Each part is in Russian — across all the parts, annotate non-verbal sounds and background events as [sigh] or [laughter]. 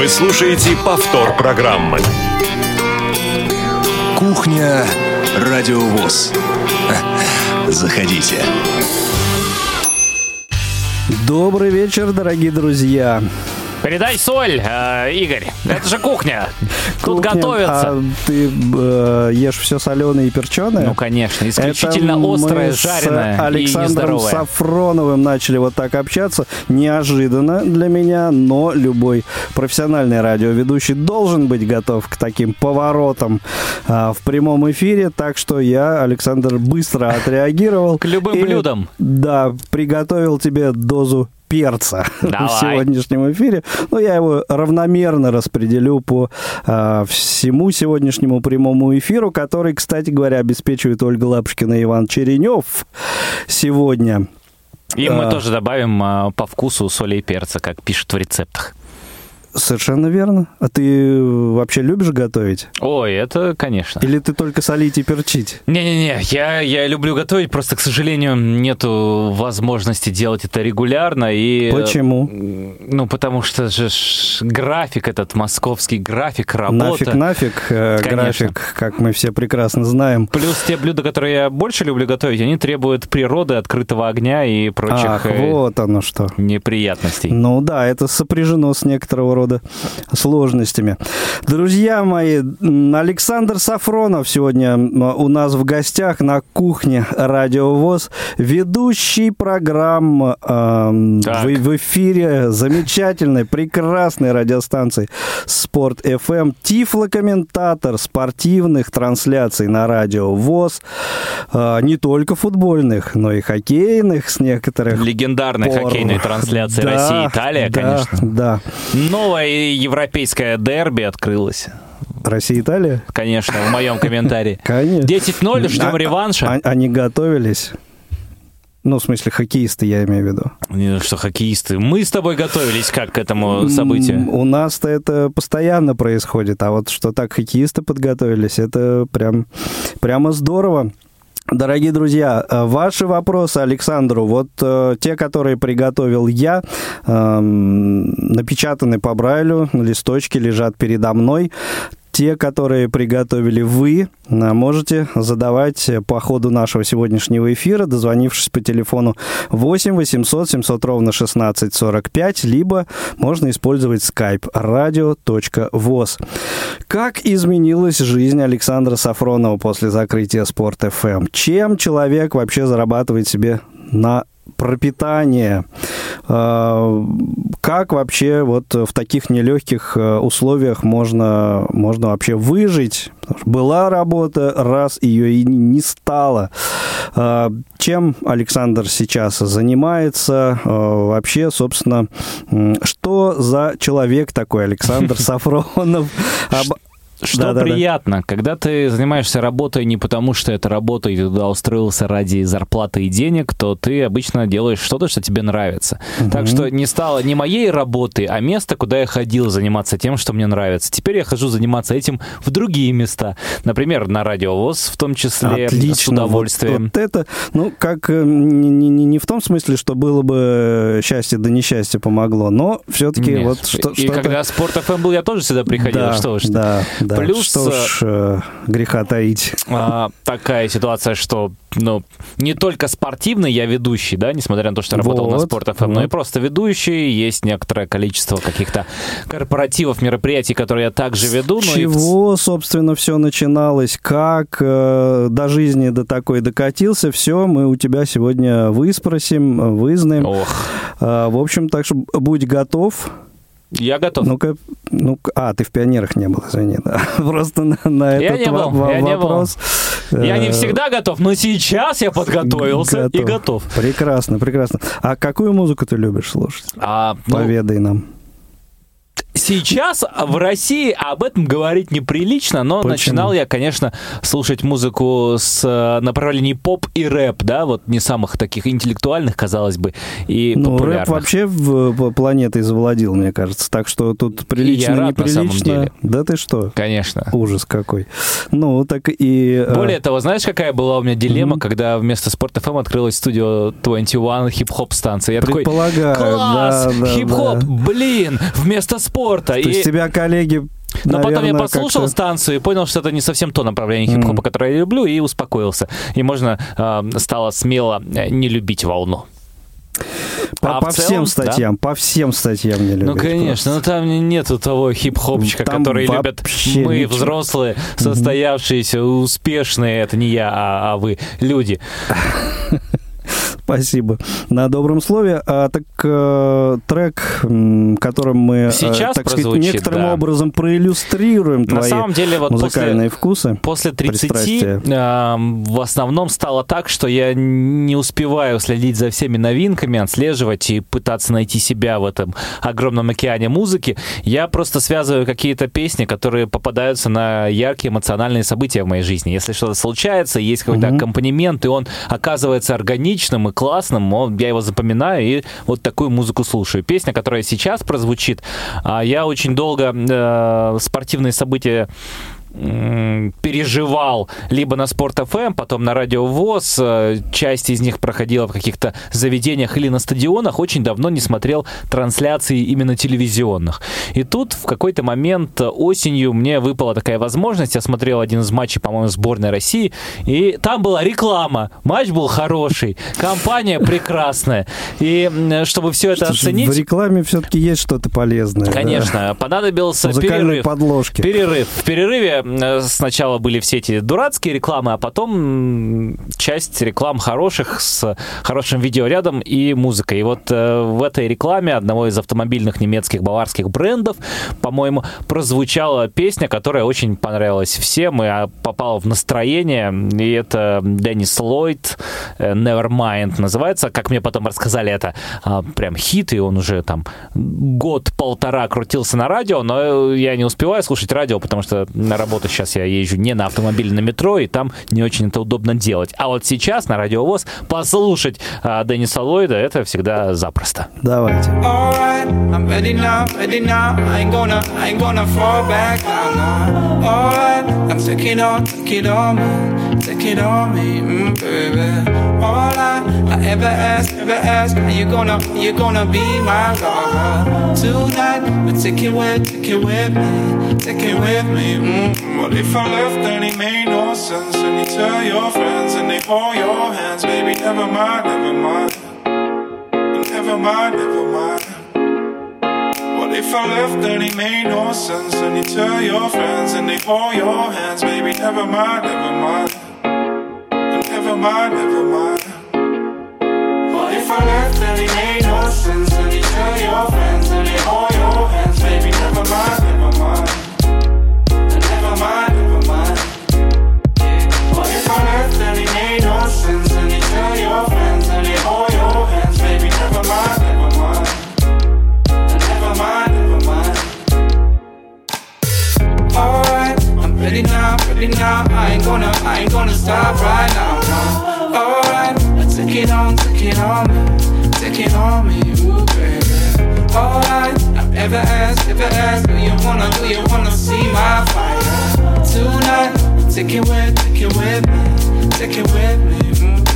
Вы слушаете повтор программы. Кухня Радиовоз. Заходите. Добрый вечер, дорогие друзья. Передай соль, э, Игорь. Это же кухня. Тут Кухня, готовятся. А ты э, ешь все соленое и перченое? Ну, конечно, исключительно Это острое, жареное с и Александром нездоровое. Сафроновым начали вот так общаться. Неожиданно для меня, но любой профессиональный радиоведущий должен быть готов к таким поворотам а, в прямом эфире. Так что я, Александр, быстро отреагировал. К любым И, блюдам. Да, приготовил тебе дозу перца [laughs] Давай. в сегодняшнем эфире. Но я его равномерно распределю по а, всему сегодняшнему прямому эфиру, который, кстати говоря, обеспечивает Ольга Лапушкина и Иван Черенев сегодня. И А. мы тоже добавим а, по вкусу соли и перца, как пишут в рецептах. Совершенно верно. А ты вообще любишь готовить? Ой, это, конечно. Или ты только солить и перчить? Не-не-не, я, я люблю готовить, просто, к сожалению, нету возможности делать это регулярно. И, э, Почему? Ну, потому что же график этот, московский график, работа. Нафиг, нафиг, э, график, как мы все прекрасно знаем. Плюс те блюда, которые я больше люблю готовить, они требуют природы, открытого огня и прочих Ах, э, вот оно что. неприятностей. Ну да, это сопряжено с некоторого рода сложностями. Друзья мои, Александр Сафронов сегодня у нас в гостях на кухне Радио ВОЗ, ведущий программ Так. в, в эфире замечательной, прекрасной радиостанции Спорт FM, тифлокомментатор спортивных трансляций на Радио ВОЗ, э, не только футбольных, но и хоккейных с некоторых Легендарная пор. хоккейная трансляция Да, Россия-Италия, да, конечно. Да. Новая европейская дерби открылась. Россия-Италия? Конечно, в моем комментарии. [laughs] Конечно. 10-0, ждем А- реванша. а- Они готовились. Ну, в смысле, хоккеисты, я имею в виду. Не, Что хоккеисты? Мы с тобой готовились как к этому событию? У нас-то это постоянно происходит, а вот что так хоккеисты подготовились, это прям, прямо здорово. Дорогие друзья, э, ваши вопросы Александру, вот э, те, которые приготовил я, эм, напечатаны по Брайлю, на листочке лежат передо мной. Те, которые приготовили вы, э, можете задавать э, по ходу нашего сегодняшнего эфира, дозвонившись по телефону 8 800 700 ровно 1645, либо можно использовать skype radio.voz. Как изменилась жизнь Александра Сафронова после закрытия Спорт ФМ? Чем человек вообще зарабатывает себе на пропитание. Э, Как вообще вот в таких нелегких э, условиях можно, можно вообще выжить? Была работа, раз ее и не стало. Э, Чем Александр сейчас занимается? Э, Вообще, собственно, что за человек такой Александр [laughs] Сафронов? Что Да-да-да. приятно, когда ты занимаешься работой не потому, что это работа, и ты туда устроился ради зарплаты и денег, то ты обычно делаешь что-то, что тебе нравится. Так что не стало не моей работы, а место, куда я ходил заниматься тем, что мне нравится. Теперь я хожу заниматься этим в другие места. Например, на радиовоз в том числе, Отлично. с удовольствием. Вот, вот это, ну, как э, не, не- не- в том смысле, что было бы счастье да несчастье помогло, но все-таки вот что, и что-то- когда Спорт ФМ был, я тоже сюда приходил. Да, что уж. да, да. Плюс, что уж э, греха таить. А, такая ситуация, что ну, не только спортивный я ведущий, да, несмотря на то, что работал на Вот, Спорт ФМ, но и вот. просто ведущий. Есть некоторое количество каких-то корпоративов, мероприятий, которые я также веду. С но и чего, собственно, все начиналось, как э, до жизни до такой докатился, все мы у тебя сегодня выспросим, э, вызнаем. Ох, А, в общем, так что будь готов. Я готов. Ну-ка, ну а, ты в пионерах не был, извини. да. [laughs] Просто на, на Я этот не был, во- я не был. вопрос. я не э, всегда готов, но сейчас я подготовился и готов. Прекрасно, прекрасно. А какую музыку ты любишь слушать? А, ну, Поведай нам. Сейчас в России об этом говорить неприлично, но Почему? начинал я, конечно, слушать музыку с э, направлений поп и рэп, да, вот не самых таких интеллектуальных, казалось бы, и Ну, рэп популярных. вообще в, планетой завладел, мне кажется. Так что тут прилично, я рад на самом неприлично. деле. Да ты что? Конечно. Ужас какой. Ну, так и... э, Более того, знаешь, какая была у меня дилемма, Мгм. когда вместо Спорт ФМ открылась студия 21 хип-хоп станция. Я такой, класс, да, да, хип-хоп, да. блин, вместо спорта. То И- есть тебя коллеги Но потом я наверное, послушал станцию и понял, что это не совсем то направление хип-хопа, которое я люблю, и успокоился. И можно э, стало смело э, не любить волну. По, А по целом, всем да? статьям, по всем статьям не любят. Ну, конечно, но там нету того хип-хопчика, Там который любят мы, ничего. взрослые, состоявшиеся, успешные, это не я, а, а вы, люди. Спасибо на добром слове. А, так э, трек, которым мы, э, Сейчас так сказать, некоторым да. образом проиллюстрируем На твои самом деле, вот музыкальные после, вкусы. после 30 пристрастия. э, в основном стало так, что я не успеваю следить за всеми новинками, отслеживать и пытаться найти себя в этом огромном океане музыки. Я просто связываю какие-то песни, которые попадаются на яркие эмоциональные события в моей жизни. Если что-то случается, есть какой-то аккомпанемент, и он оказывается органичным и классным, он- я его запоминаю и вот такую музыку слушаю. Песня, которая сейчас прозвучит, а, я очень долго э, спортивные события переживал либо на Спорт ФМ, потом на Радио ВОЗ. э, Часть из них проходила в каких-то заведениях или на стадионах. Очень давно не смотрел трансляции именно телевизионных. И тут в какой-то момент осенью мне выпала такая возможность. Я смотрел один из матчей, по-моему, сборной России, и там была реклама. Матч был хороший, компания прекрасная. И чтобы все это оценить... В рекламе все-таки есть что-то полезное. да. Конечно, понадобился перерыв. подложки. Перерыв. В перерыве э, сначала были все эти дурацкие рекламы, а потом часть реклам хороших с хорошим видеорядом и музыкой. И вот э, в этой рекламе одного из автомобильных немецких баварских брендов, по-моему, прозвучала песня, которая очень понравилась всем и а, попала в настроение. И это Деннис Ллойд Nevermind называется. Как мне потом рассказали, это а, прям хит, и он уже там год-полтора крутился на радио, но я не успеваю слушать радио, потому что на работу сейчас я езжу не на автомобиле, на метро, и там не очень это удобно делать. А вот сейчас на радиовоз послушать а, Денниса Ллойда это всегда запросто. Давайте. Take it on me, mm, baby. Alright, I I ever ask, ever ask, are you gonna, you gonna be my lover tonight? But take it with, take it with me, take it with me. Mm. What if I left and it made no sense? And you tell your friends and they hold your hands, baby. Never mind, never mind. Never mind, never mind. What if I left and it made no sense? And you tell your friends and they hold your hands, baby. Never mind, never mind. Never mind, never mind. What if I left and it made no sense? And you tell your friends and they hold your hands, baby. Never mind, never mind. Never mind, never mind. What if I left and it made no sense? And you tell your friends and they hold your hands, baby. Never mind, never mind. Never mind, never mind. Alright, I'm ready now, ready now. I ain't gonna, I ain't gonna stop right now. No. Alright, take it on, take it on me, take it on me, ooh baby. Alright, I've ever asked, ever asked, do you wanna, do you wanna see my fire tonight? Take it with, take it with me, take it with me.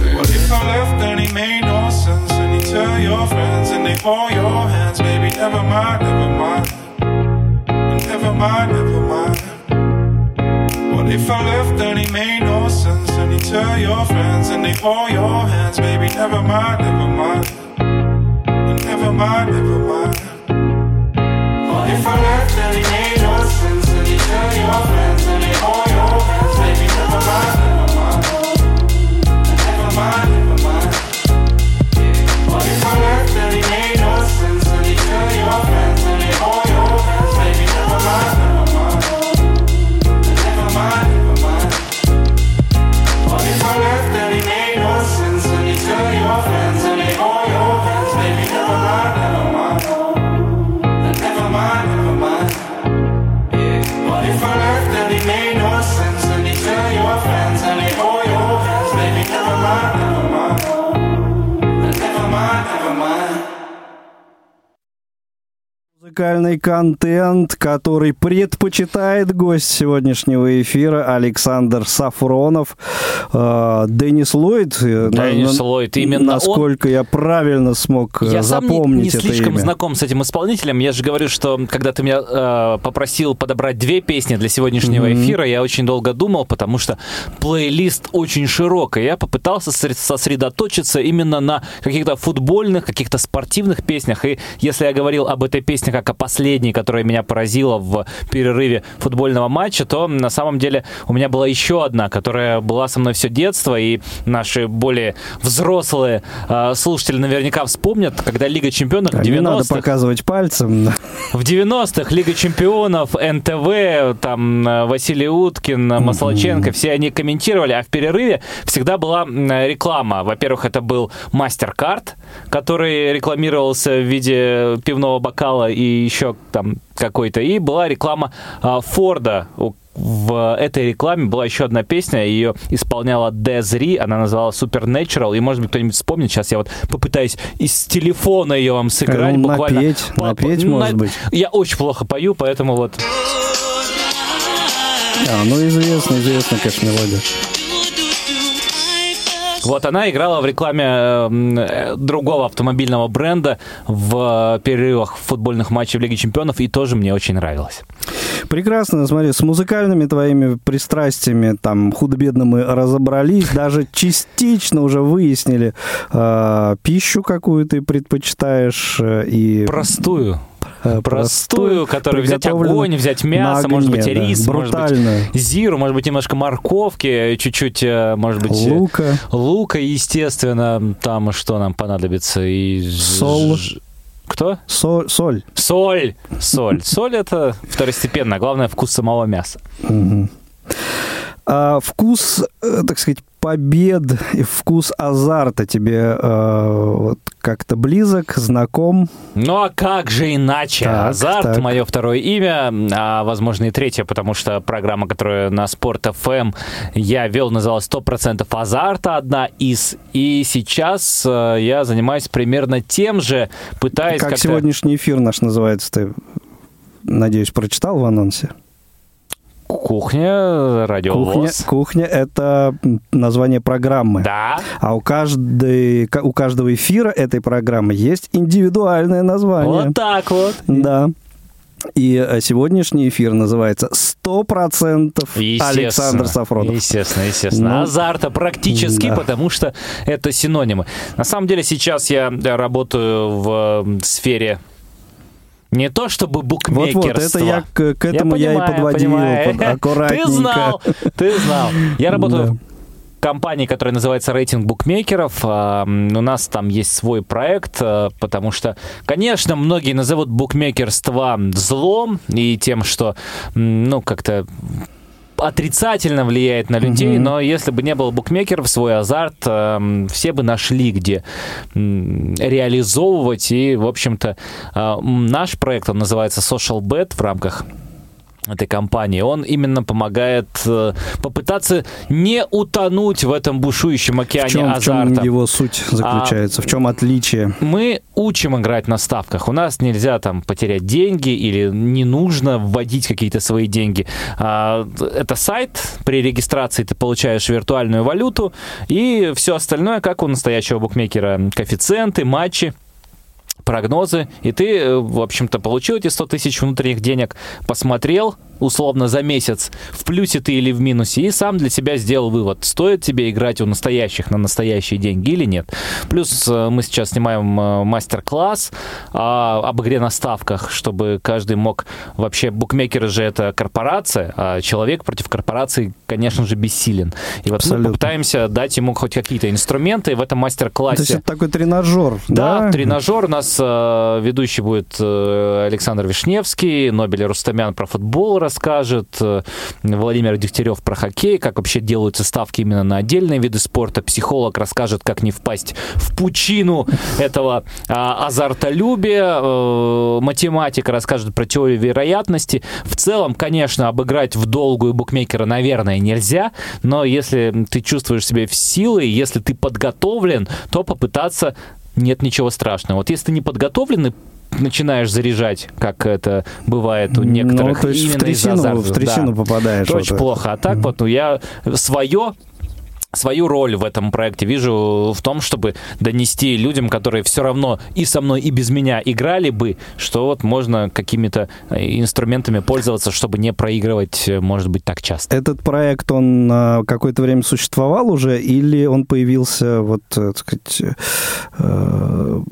baby. What if I left and it made no sense? And you tell your friends and they hold your hands, baby. Never mind, never mind. Never mind, never mind. If I left then it made no sense? And you tell your friends and they hold your hands, baby. Never mind, never mind. Never mind, never mind. What if I left and it made no sense? And you tell your friends and they hold музыкальный контент, который предпочитает гость сегодняшнего эфира Александр Сафронов. Э, Деннис Ллойд. э, Деннис на- Ллойд, именно он. Насколько я правильно смог э, Я сам не, запомнить не слишком имя. знаком с этим исполнителем. Я же говорю, что когда ты меня э, попросил подобрать две песни для сегодняшнего Мгм. эфира, я очень долго думал, потому что плейлист очень широк, и я попытался сосред- сосредоточиться именно на каких-то футбольных, каких-то спортивных песнях. И если я говорил об этой песне как о последней, которая меня поразила в перерыве футбольного матча, то на самом деле у меня была еще одна, которая была со мной все детство, и наши более взрослые э, слушатели наверняка вспомнят, когда Лига Чемпионов в А Не надо 90-х показывать пальцем. в 90-х Лига Чемпионов, НТВ, там э, Василий Уткин, э, Маслаченко, все они комментировали, а в перерыве всегда была реклама. Во-первых, это был мастер-карт, который рекламировался в виде пивного бокала и еще там какой-то. И была реклама а, Форда, в этой рекламе была еще одна песня, ее исполняла Дезри, она называлась Supernatural, и, может быть, кто-нибудь вспомнит, сейчас я вот попытаюсь из телефона ее вам сыграть. Ну, буквально напеть, по- напеть, на- может быть. Я очень плохо пою, поэтому вот... А, ну известно, известно, конечно, мелодия. Вот она играла в рекламе м, э, другого автомобильного бренда в перерывах футбольных матчей в Лиге Чемпионов, и тоже мне очень нравилось. Прекрасно, смотри, с музыкальными твоими пристрастиями там худо-бедно мы разобрались, даже частично уже выяснили э, пищу, какую ты предпочитаешь, э, и Простую. Э, Простую, которую взять огонь, взять мясо, может быть, огне, да, рис, может быть, зиру, может быть, немножко морковки, чуть-чуть, э, может быть... лука. Лука, естественно, там что нам понадобится? И Сол. Кто? Со- соль. Соль. Соль. Соль это второстепенно, главное вкус самого мяса. Мгм. А вкус, э, так сказать, побед и вкус азарта тебе э, вот как-то близок, знаком? Ну а как же иначе? Так, Азарт так. мое второе имя, а возможно и третье, потому что программа, которая на Спорт ФМ я вел, называлась «100% азарта» одна из. И сейчас э, я занимаюсь примерно тем же, пытаясь как сегодняшний эфир наш называется, ты, надеюсь, прочитал в анонсе? Кухня, радиовоз. Кухня, кухня это название программы. Да. А у, каждой, ка- у каждого эфира этой программы есть индивидуальное название. Вот так вот. Да. И э, сегодняшний эфир называется «100% Естественно. Александр Сафронов». Естественно, естественно. Ну, Азарта практически, да. потому что это синонимы. На самом деле сейчас я да, работаю в м, сфере не то чтобы букмекерства. Вот-вот, это я к, к этому я, понимаю, и подводил. понимаю. под- аккуратненько. Ты знал, ты знал. Я работаю Да. в компании, которая называется «Рейтинг букмекеров». А, У нас там есть свой проект, а, потому что, конечно, многие назовут букмекерство злом и тем, что, ну, как-то отрицательно влияет на людей, Мгм. но если бы не было букмекеров, свой азарт эм, все бы нашли, где м, реализовывать. И, в общем-то, э, наш проект, он называется Social Bet в рамках этой компании, он именно помогает э, попытаться не утонуть в этом бушующем В океане чем, в чем азарта. его суть заключается? В чем отличие? Мы учим играть на ставках. У нас нельзя там потерять деньги или не нужно вводить какие-то свои деньги. А, Это сайт, при регистрации ты получаешь виртуальную валюту и все остальное, как у настоящего букмекера, коэффициенты, матчи прогнозы, и ты, э, в общем-то, получил эти 100 тысяч внутренних денег, посмотрел, условно, за месяц, в плюсе ты или в минусе, и сам для себя сделал вывод, стоит тебе играть у настоящих на настоящие деньги или нет. Плюс э, мы сейчас снимаем э, мастер-класс а, об игре на ставках, чтобы каждый мог... Вообще, букмекеры же это корпорация, а человек против корпорации, конечно же, бессилен. И вот Абсолютно. мы попытаемся дать ему хоть какие-то инструменты в этом То мастер-классе. есть это такой тренажер, Да, да? тренажер. У нас э, ведущий будет э, Александр Вишневский, Нобель Рустамян про футбол расскажет, э, Владимир Дегтярев про хоккей, как вообще делаются ставки именно на отдельные виды спорта. Психолог расскажет, как не впасть в пучину этого а, азартолюбия. Э, математика расскажет про теорию вероятности. В целом, конечно, обыграть в долгую букмекера, наверное, нельзя, но если ты чувствуешь себя в силы, если ты подготовлен, то попытаться нет ничего страшного. Вот если ты не подготовленный начинаешь заряжать, как это бывает у некоторых. Ну, то есть в трясину, азарта. в трясину Да. попадаешь. Это очень вот. плохо. А так вот, ну, я свое свою роль в этом проекте вижу в том, чтобы донести людям, которые все равно и со мной, и без меня играли бы, что вот можно какими-то э, инструментами пользоваться, чтобы не проигрывать, э, может быть, так часто. Этот проект, он а, какое-то время существовал уже, или он появился, вот, э, так сказать, э,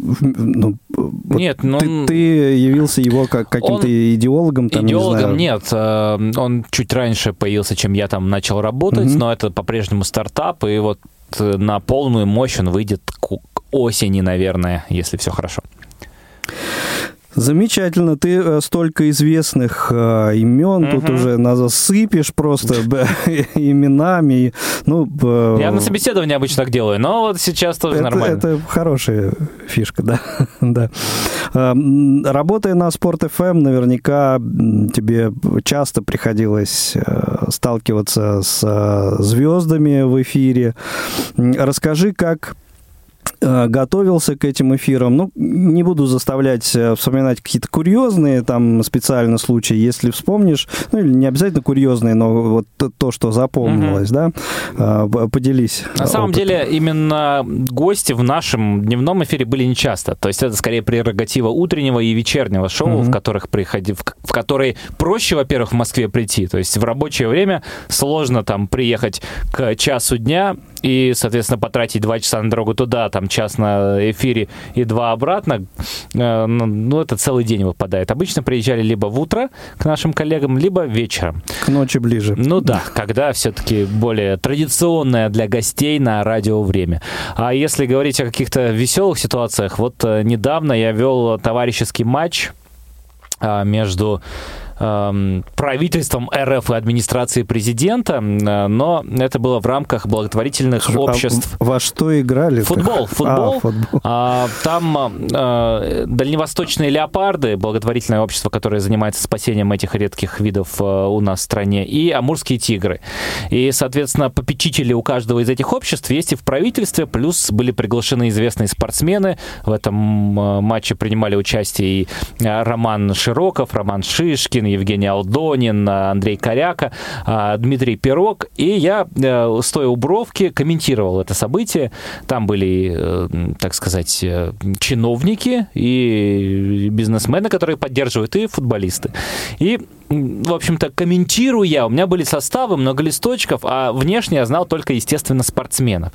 ну, Нет, ну... ты, ты явился его как каким-то Он- идеологом, там, не Идеологом знаю. нет. э, Он чуть раньше появился, чем я там начал работать, Мгм. но это по-прежнему стартап, и вот э, на полную мощь он выйдет к осени, наверное, если все хорошо. Замечательно, ты э, столько известных э, имен тут Мгм. уже насыпешь просто [laughs] именами. Ну, б- Я на собеседовании обычно так делаю, но вот сейчас тоже это, нормально. это хорошая фишка, [laughs] да. да. М, Работая на Спорт FM, наверняка тебе часто приходилось э, сталкиваться с э, звездами в эфире. Расскажи, как э, готовился к этим эфирам. Ну, не буду заставлять э, вспоминать какие-то курьезные там специально случаи, если вспомнишь, ну, или не обязательно курьезные, но вот то- то, что запомнилось, да, А, п- поделись. На самом опытом. деле, именно гости в нашем дневном эфире были нечасто. То есть это скорее прерогатива утреннего и вечернего шоу, Мгм. в которых приходи, в которые проще, во-первых, в Москве прийти. То есть в рабочее время сложно там приехать к часу дня и, соответственно, потратить два часа на дорогу туда, там час на эфире и два обратно. Э, Ну, ну, это целый день выпадает. Обычно приезжали либо в утро к нашим коллегам, либо вечером. К ночи ближе. Ну да, когда все-таки более традиционное для гостей на радио время. А если говорить о каких-то веселых ситуациях, вот э, недавно я вел товарищеский матч а, между правительством РФ и администрацией президента, э, но это было в рамках благотворительных Слушай, а обществ. во что играли? Футбол, [laughs] футбол. А, футбол. А, там э, дальневосточные леопарды, благотворительное общество, которое занимается спасением этих редких видов э, у нас в стране, и амурские тигры. И, соответственно, попечители у каждого из этих обществ есть и в правительстве, плюс были приглашены известные спортсмены. В этом матче принимали участие и Роман Широков, Роман Шишкин, Евгений Алдонин, Андрей Коряка, э, Дмитрий Пирог. И я, э, стоя у бровки, комментировал это событие. Там были, э, так сказать, э, чиновники и бизнесмены, которые поддерживают, и футболисты. И в общем-то, комментируя, у меня были составы, много листочков, а внешне я знал только, естественно, спортсменов.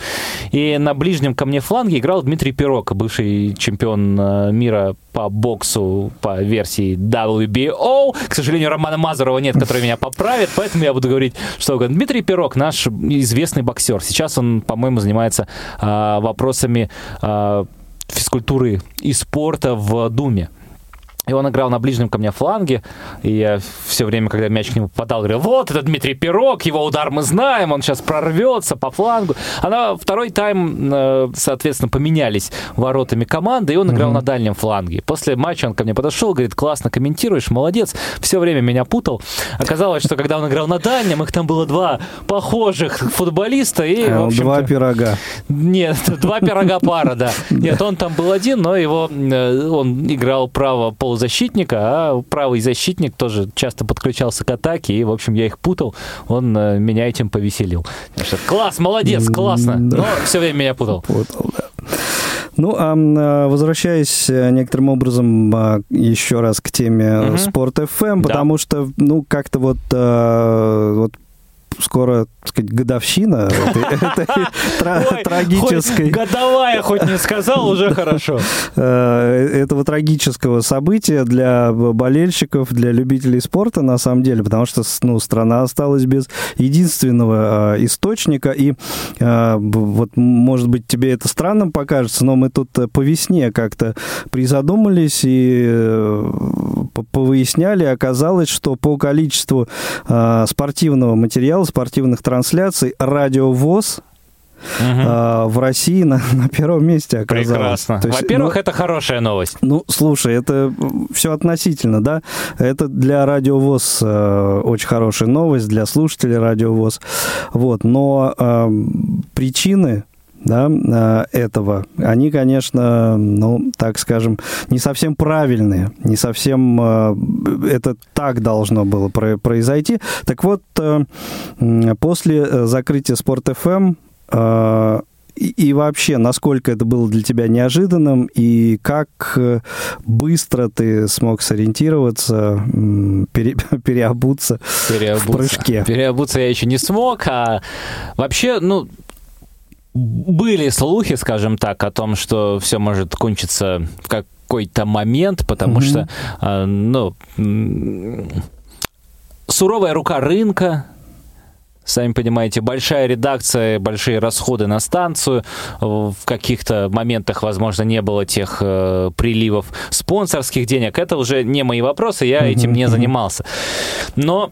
И на ближнем ко мне фланге играл Дмитрий Пирог, бывший чемпион э, мира по боксу по версии WBO. К сожалению, Романа Мазурова нет, который меня поправит, поэтому я буду говорить, что. Дмитрий Пирог, наш известный боксер. Сейчас он, по-моему, занимается а, вопросами а, физкультуры и спорта в Думе. И он играл на ближнем ко мне фланге, и я все время, когда мяч к нему попадал, говорил, вот, это Дмитрий Пирог, его удар мы знаем, он сейчас прорвется по флангу. А на второй тайм, э, соответственно, поменялись воротами команды, и он играл на дальнем фланге. После матча он ко мне подошел, говорит, классно комментируешь, молодец, все время меня путал. Оказалось, что когда он играл на дальнем, их там было два похожих футболиста, и, в А, общем Два пирога. нет, два пирога пара, [laughs] да. Нет, он там был один, но его э, он играл право полузащитника, а правый защитник тоже часто подключался к атаке, и, в общем, я их путал. Он э, меня этим повеселил. Что, класс, молодец, классно. Да. Но все время меня путал. Путал, да. Ну, а а, возвращаясь э, некоторым образом а, еще раз к теме Мгм. Спорт FM, Да. потому что, ну, как-то вот, а, вот скоро, так сказать, годовщина этой, [laughs] этой тра- Ой, трагической... годовая хоть не сказал, уже хорошо. [laughs] э, этого трагического события для болельщиков, для любителей спорта, на самом деле, потому что ну, страна осталась без единственного э, источника, и б- вот, может быть, тебе это странным покажется, но мы тут э, по весне как-то призадумались и э, по- повыясняли, оказалось, что по количеству э, спортивного материала, спортивных трансляций, радиовоз Мгм. э, в России на, [laughs] на первом месте оказалось. Прекрасно. То есть, Во-первых, ну, это хорошая новость. ну, слушай, это все относительно, да? Это для радиовоз э, очень хорошая новость, для слушателей радиовоз. Вот, но э, причины да, э, этого, они, конечно, ну, так скажем, не совсем правильные, не совсем э, это так должно было про- произойти. Так вот, м, после э, закрытия Спорт ФМ э, и, и вообще, насколько это было для тебя неожиданным, и как э, быстро ты смог сориентироваться, пере- [laughs] переобуться в прыжке? Переобуться я еще не смог, а вообще, ну, были слухи, скажем так, о том, что все может кончиться в какой-то момент, потому Мгм. что, а, ну, суровая рука рынка, Сами понимаете, большая редакция, большие расходы на станцию. В каких-то моментах, возможно, не было тех э, приливов спонсорских денег. Это уже не мои вопросы, я Мгм, этим не занимался. Но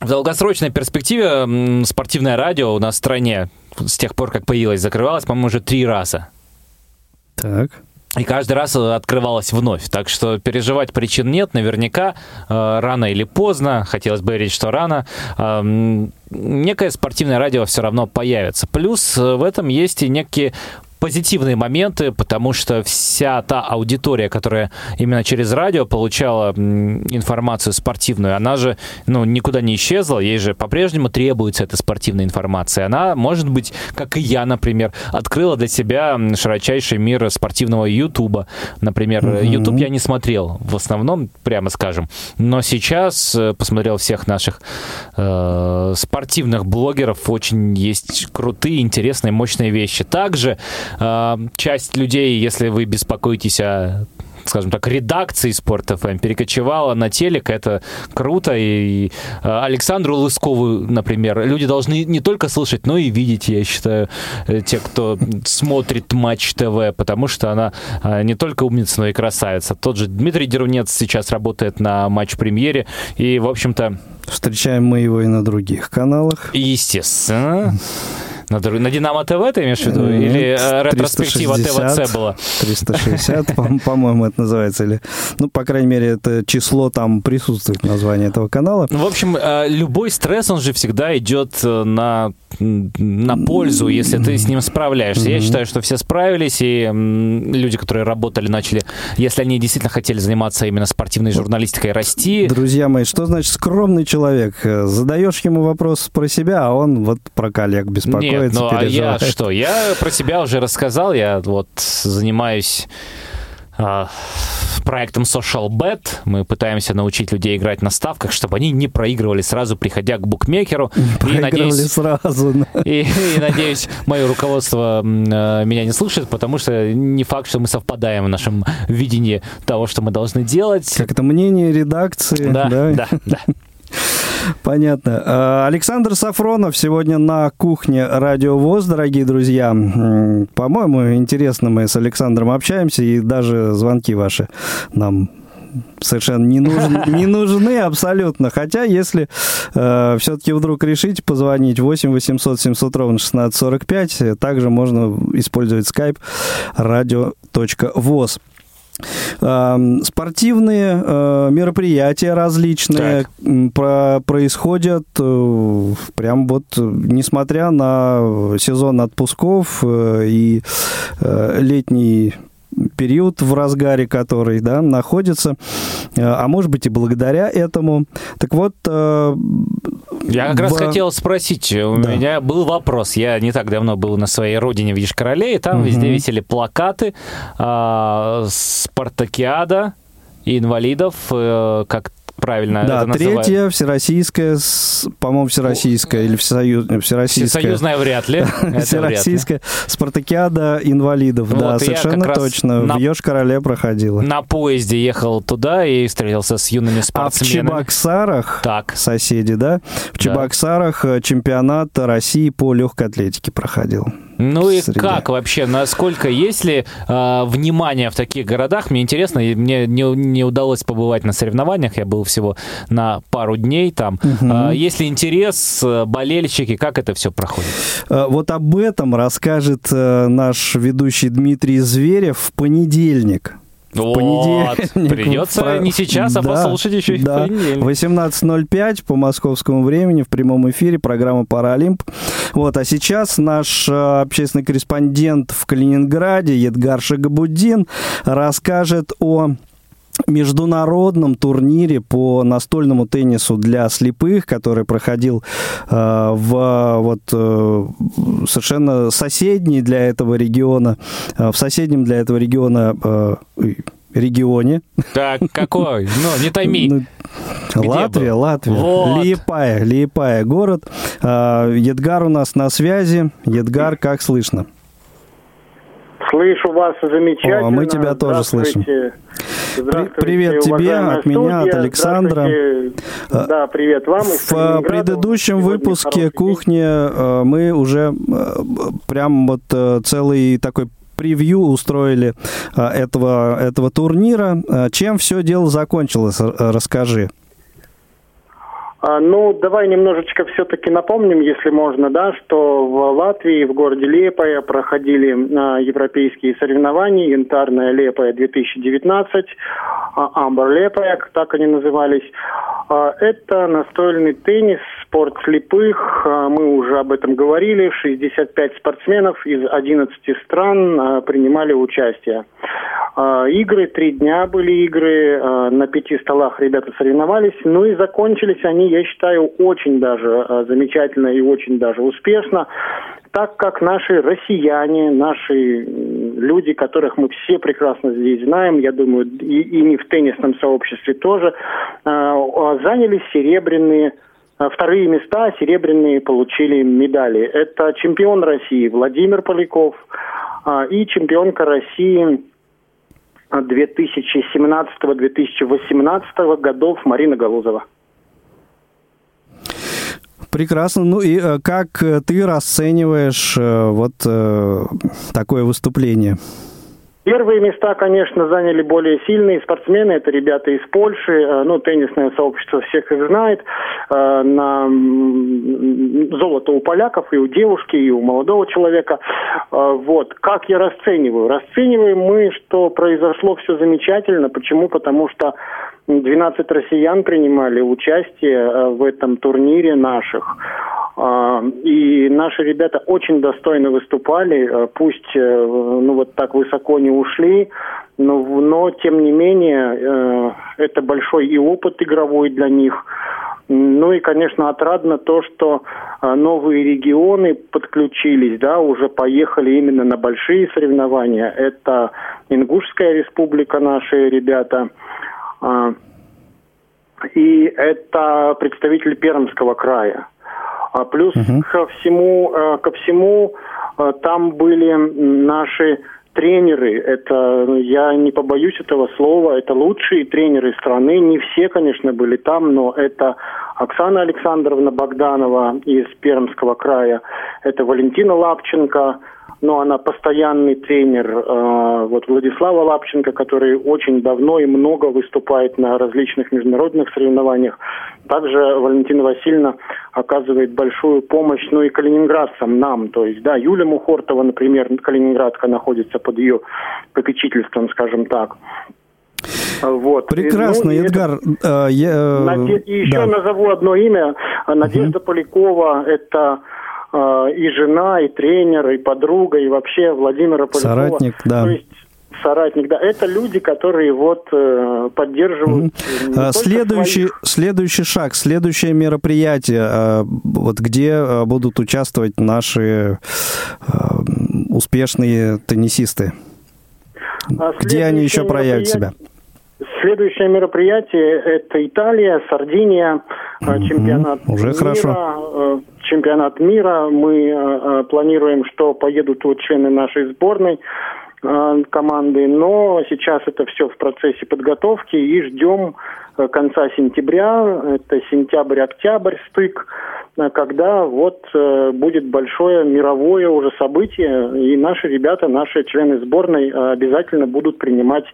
в долгосрочной перспективе спортивное радио у нас в стране с тех пор, как появилось, закрывалось, по-моему, уже три раза. Так. И каждый раз открывалась вновь. Так что переживать причин нет. Наверняка э, рано или поздно, хотелось бы верить, что рано, э, некое спортивное радио все равно появится. Плюс э, в этом есть и некие позитивные моменты, потому что вся та аудитория, которая именно через радио получала информацию спортивную, она же ну, никуда не исчезла, ей же по-прежнему требуется эта спортивная информация. Она, может быть, как и я, например, открыла для себя широчайший мир спортивного Ютуба. Например. Ютуб я не смотрел в основном, прямо скажем, но сейчас э, посмотрел всех наших э, спортивных блогеров, очень есть крутые, интересные, мощные вещи. Также часть людей, если вы беспокоитесь о скажем так, редакции Спорт ФМ перекочевала на телек, это круто. И э, Александру Лыскову, например, люди должны не только слышать, но и видеть, я считаю, э, те, кто смотрит Матч ТВ, потому что она э, не только умница, но и красавица. Тот же Дмитрий Дерунец сейчас работает на Матч-премьере, и, в общем-то, Встречаем мы его и на других каналах. естественно... На, на Динамо ТВ ты имеешь в виду? Мгм. Или э, ретроспектива 360. ТВЦ была? 360, [laughs] по- по-моему, это называется. Или, ну, по крайней мере, это число там присутствует в названии этого канала. Ну, В общем, э, любой стресс, он же всегда идет э, на, на пользу, если ты с ним справляешься. Я Мгм. считаю, что все справились, и люди, которые работали, начали, если они действительно хотели заниматься именно спортивной журналистикой, расти. Друзья мои, что значит скромный человек? Э, Задаешь ему вопрос про себя, а он вот про коллег беспокоится, Нет, ну а я что? Я про себя уже рассказал. Я вот занимаюсь а, проектом Social Bet. Мы пытаемся научить людей играть на ставках, чтобы они не проигрывали сразу, приходя к букмекеру. И Проигрывали надеюсь, сразу. И, и, надеюсь, мое руководство э, меня не слушает, потому что не факт, что мы совпадаем в нашем видении того, что мы должны делать. Как это мнение редакции. Да, да, да. Понятно. А, Александр Сафронов сегодня на кухне Радио ВОЗ, дорогие друзья. По-моему, интересно мы с Александром общаемся, и даже звонки ваши нам совершенно не нужны, [laughs] не нужны абсолютно. Хотя, если э, все-таки вдруг решите позвонить 8 800 700 ровно 1645, э, также можно использовать skype radio.voz. Эм, Спортивные э, мероприятия различные про- происходят э, прям вот, э, несмотря на сезон отпусков и летний период в разгаре который да, находится, а может быть и благодаря этому. Так вот, Я как раз хотел спросить, у Да. меня был вопрос. Я не так давно был на своей родине в Ешкарале, и там везде висели плакаты а, Спартакиада инвалидов, э, как правильно Да, это называют? третья всероссийская, с- по-моему, всероссийская или всесоюз, всероссийская. Всесоюзная вряд ли. [laughs] Всероссийская спартакиада инвалидов. Вот, да, совершенно точно. на- В Йошкар-Оле проходила. На поезде ехал туда и встретился с юными А в спортсменами. Чебоксарах, Так. соседи, да? В Да. Чебоксарах э, чемпионат России по легкой атлетике проходил. Ну и среде. как вообще, насколько, есть ли э, внимание в таких городах? Мне интересно, мне не, не удалось побывать на соревнованиях, я был всего на пару дней там. Мгм. Э, есть ли интерес, э, болельщики, как это все проходит? Вот об этом расскажет э, наш ведущий Дмитрий Зверев в понедельник. В понедельник. [laughs] Придется Про- не сейчас, а Да, послушать еще и в да. понедельник. 18.05 по московскому времени в прямом эфире программа «Паралимп». Вот, а сейчас наш э, общественный корреспондент в Калининграде Едгар Шагабуддин расскажет о международном турнире по настольному теннису для слепых, который проходил э, в вот э, совершенно соседней для этого региона, э, в соседнем для этого региона э, регионе. Так, какой? Ну, не тайми. Ну, Где Латвия, был? Латвия. Вот. Лиепая, Лиепая город. А, Едгар у нас на связи. Едгар, как слышно? Слышу вас замечательно. О, мы тебя тоже Здравствуйте. Здравствуйте, привет тебе, от меня, от студия. Александра. Здравствуйте. А, Да, привет вам. В предыдущем выпуске кухни э, мы уже э, прям вот э, целый такой превью устроили этого, этого турнира. Чем все дело закончилось, расскажи. А, Ну, давай немножечко все-таки напомним, если можно, да, что в Латвии, в городе Лепая проходили а, европейские соревнования «Янтарная Лепая 2019», а, «Амбр Лепая», так они назывались. Это настольный теннис, спорт слепых. Мы уже об этом говорили. 65 спортсменов из 11 стран принимали участие. А, Игры, три дня были игры, а, на пяти столах ребята соревновались, ну и закончились они, я считаю, очень даже а, замечательно и очень даже успешно, так как наши россияне, наши люди, которых мы все прекрасно здесь знаем, я думаю, и, и не в теннисном сообществе тоже, заняли серебряные Вторые места серебряные получили медали. Это чемпион России Владимир Поляков и чемпионка России 2017-2018 годов Марина Галузова. Прекрасно. Ну и э, как э, ты расцениваешь э, вот такое выступление? Первые места, конечно, заняли более сильные спортсмены. Это ребята из Польши. Э, Ну, теннисное сообщество всех их знает. Э, На золото у поляков и у девушки, и у молодого человека. Э, Вот. Как я расцениваю? Расцениваем мы, что произошло все замечательно. Почему? Потому что 12 россиян принимали участие в этом турнире наших. А, И наши ребята очень достойно выступали, э, пусть э, ну, вот так высоко не ушли, но, но тем не менее э, это большой и опыт игровой для них. Ну и, конечно, отрадно то, что новые регионы подключились, да, уже поехали именно на большие соревнования. Это Ингушская республика, наши ребята, а, и это представитель Пермского края. А плюс ко всему, э, ко всему э, там были наши тренеры. Это ну, я не побоюсь этого слова. Это лучшие тренеры страны. Не все, конечно, были там, но это Оксана Александровна Богданова из Пермского края. Это Валентина Лапченко. Но она постоянный тренер. э, вот Владислава Лапченко, который очень давно и много выступает на различных международных соревнованиях. Также Валентина Васильевна оказывает большую помощь, ну и калининградцам, нам. То есть, да, Юля Мухортова, например, калининградка находится под ее попечительством, скажем так. Вот. Прекрасно, Ну, и это- Эдгар. э, я, э, Наде- И еще да. назову одно имя. Надежда Полякова. Это и жена, и тренер, и подруга, и вообще Владимира Полякова. Соратник, да. То есть соратник, да. Это люди, которые вот э, поддерживают... э, только Следующий, своих- следующий шаг, следующее мероприятие, а, вот где а, будут участвовать наши успешные теннисисты? А Где они еще проявят себя? Следующее мероприятие – это Италия, Сардиния, э, чемпионат уже мира. хорошо. э, Чемпионат мира. Мы э, планируем, что поедут вот члены нашей сборной команды, но сейчас это все в процессе подготовки и ждем конца сентября, это сентябрь-октябрь стык, когда вот будет большое мировое уже событие, и наши ребята, наши члены сборной обязательно будут принимать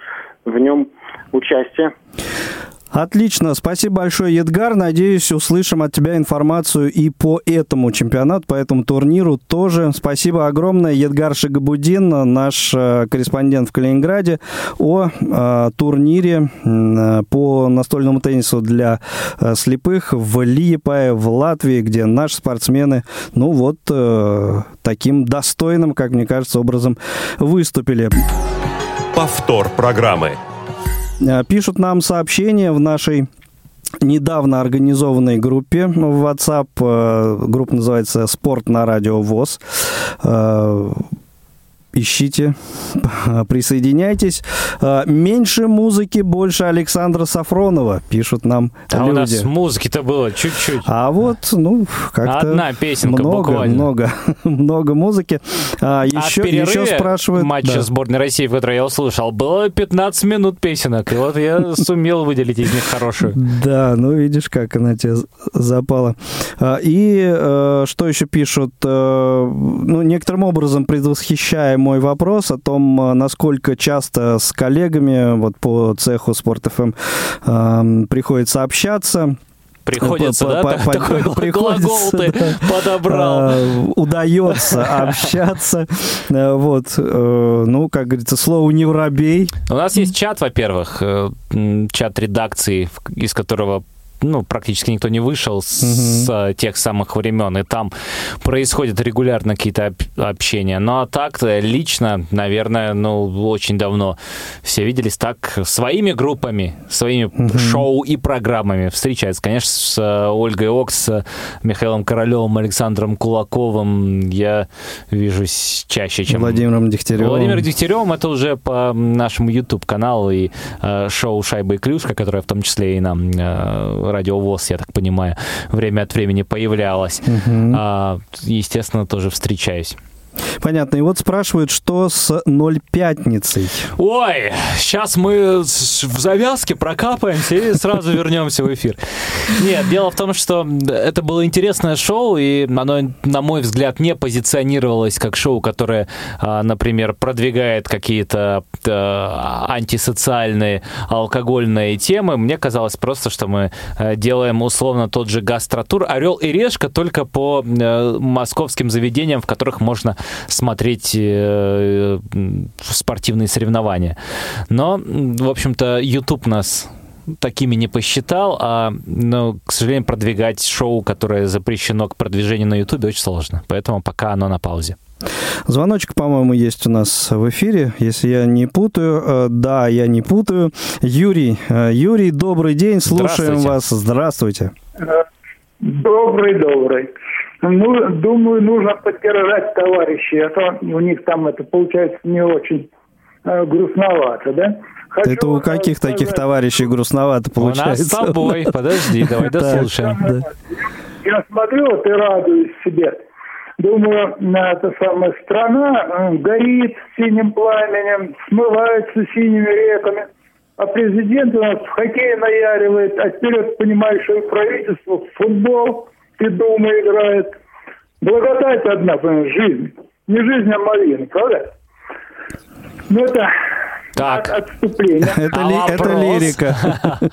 в нем участие. Отлично, спасибо большое, Едгар. Надеюсь, услышим от тебя информацию и по этому чемпионату, по этому турниру тоже. Спасибо огромное, Едгар Шигабудин, наш э, корреспондент в Калининграде, о э, турнире э, по настольному теннису для э, слепых в Лиепае, в Латвии, где наши спортсмены, ну вот, э, таким достойным, как мне кажется, образом выступили. Повтор программы. Э, Пишут нам сообщения в нашей недавно организованной группе в WhatsApp. Э, Группа называется «Спорт на радио ВОЗ». Ищите, [laughs] присоединяйтесь. Э, Меньше музыки, больше Александра Сафронова, пишут нам А у люди. нас музыки-то было чуть-чуть. А вот, ну, как-то Одна песенка много, буквально. много, [laughs] много музыки. А, А еще, перерыве еще спрашивают... матча да. сборной России, в которой я услышал, было 15 минут песенок. И вот я [laughs] сумел выделить из них хорошую. Да, ну видишь, как она тебе запала. А, И э, что еще пишут? Э, Ну, некоторым образом предвосхищая мой вопрос о том, э, насколько часто с коллегами вот по цеху Спорт ФМ э, приходится общаться. Приходится, По- да? по- Так- по- Такой [laughs] приходится, глагол ты да. подобрал. Э, удается [laughs] общаться. Э, Вот, э, ну, как говорится, слово не воробей. У нас есть чат, во-первых, чат редакции, из которого ну, практически никто не вышел с э, тех самых времен, и там происходят регулярно какие-то об- общения. Ну, а так лично, наверное, ну, очень давно все виделись так своими группами, своими шоу и программами встречаются. Конечно, с э, Ольгой Окс, с Михаилом Королевым, Александром Кулаковым я вижусь чаще, чем Владимиром Дегтяревым. Владимир Дегтяревым это уже по нашему YouTube-каналу и э, шоу «Шайба и клюшка», которое в том числе и на э, Радио ВОЗ, я так понимаю, время от времени появлялось. А, естественно, тоже встречаюсь. Понятно. И вот спрашивают, что с ноль пятницей. Ой, сейчас мы в завязке прокапаемся и сразу вернемся в эфир. Нет, дело в том, что это было интересное шоу, и оно, на мой взгляд, не позиционировалось как шоу, которое, а, например, продвигает какие-то а, антисоциальные алкогольные темы. Мне казалось просто, что мы э, делаем условно тот же гастротур «Орел и решка» только по э, московским заведениям, в которых можно смотреть э, м, спортивные соревнования. Но, в общем-то, YouTube нас такими не посчитал, а, ну, к сожалению, продвигать шоу, которое запрещено к продвижению на YouTube, очень сложно. Поэтому пока оно на паузе. Звоночек, по-моему, есть у нас в эфире, если я не путаю. Э, Да, я не путаю. Юрий, э, Юрий, добрый день, слушаем Здравствуйте. вас. Здравствуйте. Добрый, добрый. Ну, думаю, нужно поддержать товарищей, а то у них там это получается не очень э, грустновато, да? Хочу, Это у каких таких сказать, товарищей грустновато У нас получается? с тобой. [laughs] Подожди, давай дослушаем. Да. Я смотрю вот и радуюсь себе. Думаю, на эта самая страна горит синим пламенем, смывается синими реками, а президент у нас в хоккей наяривает, а вперед, понимаешь, что и правительство в футбол и Дума играет. Благодать одна, понимаешь, жизнь. Не жизнь, а малина, правда? Ну, это Так. от- отступление. [laughs] Это, А ли- это лирика. [laughs]